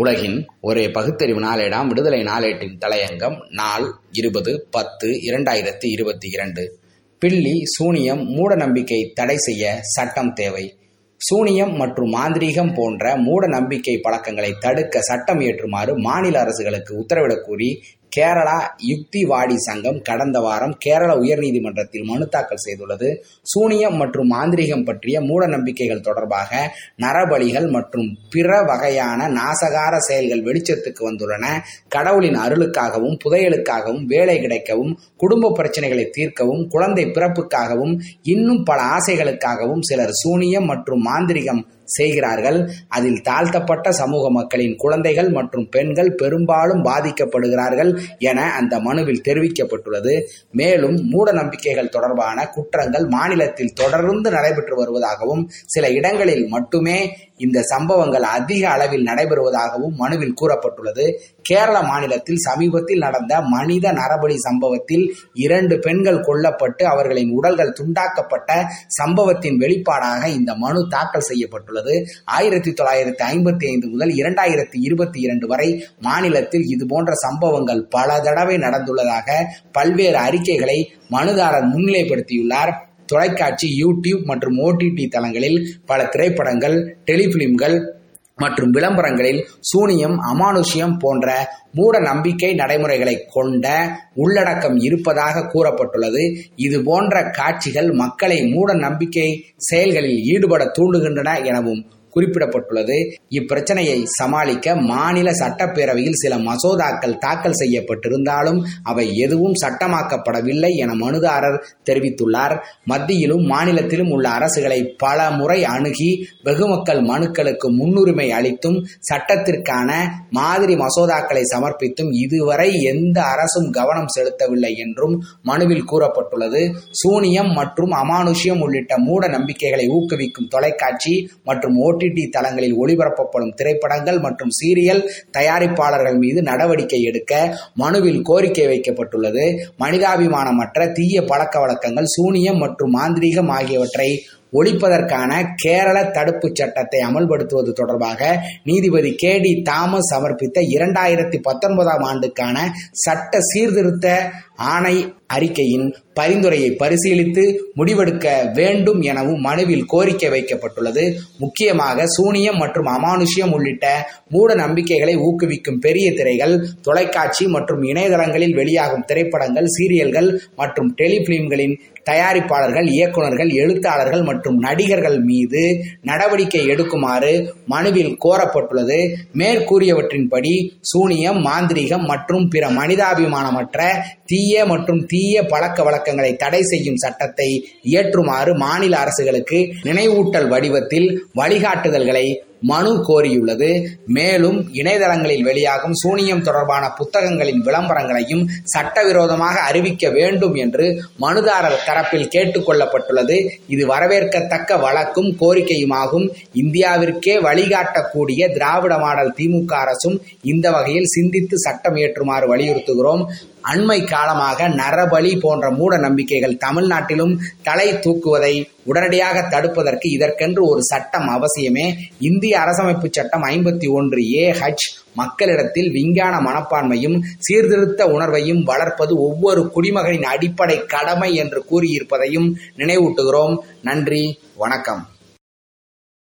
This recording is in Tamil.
உலகின் ஒரே பகுத்தறிவு நாளேடாம் விடுதலை நாளேட்டின் தலையங்கம் நாள் இருபது பத்து இரண்டாயிரத்தி இருபத்தி இரண்டு. பில்லி சூனியம் மூட நம்பிக்கை தடை செய்ய சட்டம் தேவை. சூனியம் மற்றும் மாந்திரீகம் போன்ற மூட நம்பிக்கை பழக்கங்களை தடுக்க சட்டம் இயற்றுமாறு மாநில அரசுகளுக்கு உத்தரவிடக் கோரி கேரளா யுக்திவாடி சங்கம் கடந்த வாரம் கேரள உயர்நீதிமன்றத்தில் மனு தாக்கல் செய்துள்ளது. சூனியம் மற்றும் மாந்திரிகம் பற்றிய மூட நம்பிக்கைகள் தொடர்பாக நரபலிகள் மற்றும் பிற வகையான நாசகார செயல்கள் வெளிச்சத்துக்கு வந்துள்ளன. கடவுளின் அருளுக்காகவும் புதையலுக்காகவும் வேலை கிடைக்கவும் குடும்ப பிரச்சனைகளை தீர்க்கவும் குழந்தை பிறப்புக்காகவும் இன்னும் பல ஆசைகளுக்காகவும் சிலர் சூனியம் மற்றும் மாந்திரிகம் செய்கிறார்கள். அதில் தாழ்த்தப்பட்ட சமூக மக்களின் குழந்தைகள் மற்றும் பெண்கள் பெரும்பாலும் பாதிக்கப்படுகிறார்கள் என அந்த மனுவில் தெரிவிக்கப்பட்டுள்ளது. மேலும் மூட நம்பிக்கைகள் தொடர்பான குற்றங்கள் மாநிலத்தில் தொடர்ந்து நடைபெற்று வருவதாகவும் சில இடங்களில் மட்டுமே இந்த சம்பவங்கள் அதிக அளவில் நடைபெறுவதாகவும் மனுவில் கூறப்பட்டுள்ளது. கேரள மாநிலத்தில் சமீபத்தில் நடந்த மனித நரபலி சம்பவத்தில் இரண்டு பெண்கள் கொல்லப்பட்டு அவர்களின் உடல்கள் துண்டாக்கப்பட்ட சம்பவத்தின் வெளிப்பாடாக இந்த மனு தாக்கல் செய்யப்பட்டுள்ளது. ஆயிரத்தி தொள்ளாயிரத்தி ஐம்பத்தி ஐந்து முதல் இரண்டாயிரத்தி இருபத்தி இரண்டு வரை மாநிலத்தில் இதுபோன்ற சம்பவங்கள் பல தடவை நடந்துள்ளதாக பல்வேறு அறிக்கைகளை மனுதாரர் முன்னிலைப்படுத்தியுள்ளார். தொலைக்காட்சி யூடியூப் மற்றும் ஓடிடி தளங்களில் பல திரைப்படங்கள் டெலிபிலிம்கள் மற்றும் விளம்பரங்களில் சூனியம் அமானுஷ்யம் போன்ற மூட நம்பிக்கை நடைமுறைகளை கொண்ட உள்ளடக்கம் இருப்பதாக கூறப்பட்டுள்ளது. இது போன்ற காட்சிகள் மக்களை மூட நம்பிக்கை செயல்களில் ஈடுபட தூண்டுகின்றன எனவும் குறிப்பிடப்பட்டுள்ளது. இப்பிரச்சனையை சமாளிக்க மாநில சட்டப்பேரவையில் சில மசோதாக்கள் தாக்கல் செய்யப்பட்டிருந்தாலும் அவை எதுவும் சட்டமாக்கப்படவில்லை என மனுதாரர் தெரிவித்துள்ளார். மத்தியிலும் மாநிலத்திலும் உள்ள அரசுகளை பல முறை அணுகி வெகுமக்கள் மனுக்களுக்கு முன்னுரிமை அளித்தும் சட்டத்திற்கான மாதிரி மசோதாக்களை சமர்ப்பித்தும் இதுவரை எந்த அரசும் கவனம் செலுத்தவில்லை என்றும் மனுவில் கூறப்பட்டுள்ளது. சூனியம் மற்றும் அமானுஷ்யம் உள்ளிட்ட மூட நம்பிக்கைகளை ஊக்குவிக்கும் தொலைக்காட்சி மற்றும் ஓடிடி தளங்களில் ஒளிபரப்பப்படும் திரைப்படங்கள் மற்றும் சீரியல் தயாரிப்பாளர்கள் மீது நடவடிக்கை எடுக்க மனுவில் கோரிக்கை வைக்கப்பட்டுள்ளது. மனிதாபிமானமற்ற தீய பழக்க வழக்கங்கள் சூனியம் மற்றும் மாந்திரீகம் ஆகியவற்றை ஒழிப்பதற்கான கேரள தடுப்பு சட்டத்தை அமல்படுத்துவது தொடர்பாக நீதிபதி கே டி தாமஸ் சமர்ப்பித்த இரண்டாயிரத்தி பத்தொன்பதாம் ஆண்டுக்கான சட்ட சீர்திருத்த ஆணை அறிக்கையின் பரிந்துரையை பரிசீலித்து முடிவெடுக்க வேண்டும் எனவும் மனுவில் கோரிக்கை வைக்கப்பட்டுள்ளது. முக்கியமாக சூனியம் மற்றும் அமானுஷ்யம் உள்ளிட்ட மூட நம்பிக்கைகளை ஊக்குவிக்கும் பெரிய திரைகள் தொலைக்காட்சி மற்றும் இணையதளங்களில் வெளியாகும் திரைப்படங்கள் சீரியல்கள் மற்றும் டெலிபிலிம்களின் தயாரிப்பாளர்கள் இயக்குநர்கள் எழுத்தாளர்கள் மற்றும் நடிகர்கள் மீது நடவடிக்கை எடுக்குமாறு மனுவில் கோரப்பட்டுள்ளது. மேற்கூறியவற்றின்படி சூனியம் மாந்திரீகம் மற்றும் பிற மனிதாபிமானமற்ற தீய மற்றும் தீய பழக்க வழக்கங்களை தடை செய்யும் சட்டத்தை இயற்றுமாறு மாநில அரசுகளுக்கு நினைவூட்டல் வடிவத்தில் வழிகாட்டுதல்களை மனு கோரியுள்ளது. மேலும் இணையதளங்களில் வெளியாகும் சூனியம் தொடர்பான புத்தகங்களின் விளம்பரங்களையும் சட்டவிரோதமாக அறிவிக்க வேண்டும் என்று மனுதாரர் தரப்பில் கேட்டுக்கொள்ளப்பட்டுள்ளது இது வரவேற்கத்தக்க வழக்கும் கோரிக்கையுமாகும். இந்தியாவிற்கே வழிகாட்டக்கூடிய திராவிட மாடல் திமுக அரசும் இந்த வகையில் சிந்தித்து சட்டம் இயற்றுமாறு வலியுறுத்துகிறோம். அண்மை காலமாக நரபலி போன்ற மூட நம்பிக்கைகள் தமிழ்நாட்டிலும் தலை தூக்குவதை உடனடியாக தடுப்பதற்கு இதற்கென்று ஒரு சட்டம் அவசியமே. இந்திய அரசமைப்பு சட்டம் ஐம்பத்தி ஒன்று ஏ ஹச் மக்களிடத்தில் விஞ்ஞான மனப்பான்மையும் சீர்திருத்த உணர்வையும் வளர்ப்பது ஒவ்வொரு குடிமகனின் அடிப்படை கடமை என்று கூறியிருப்பதையும் நினைவூட்டுகிறோம். நன்றி வணக்கம்.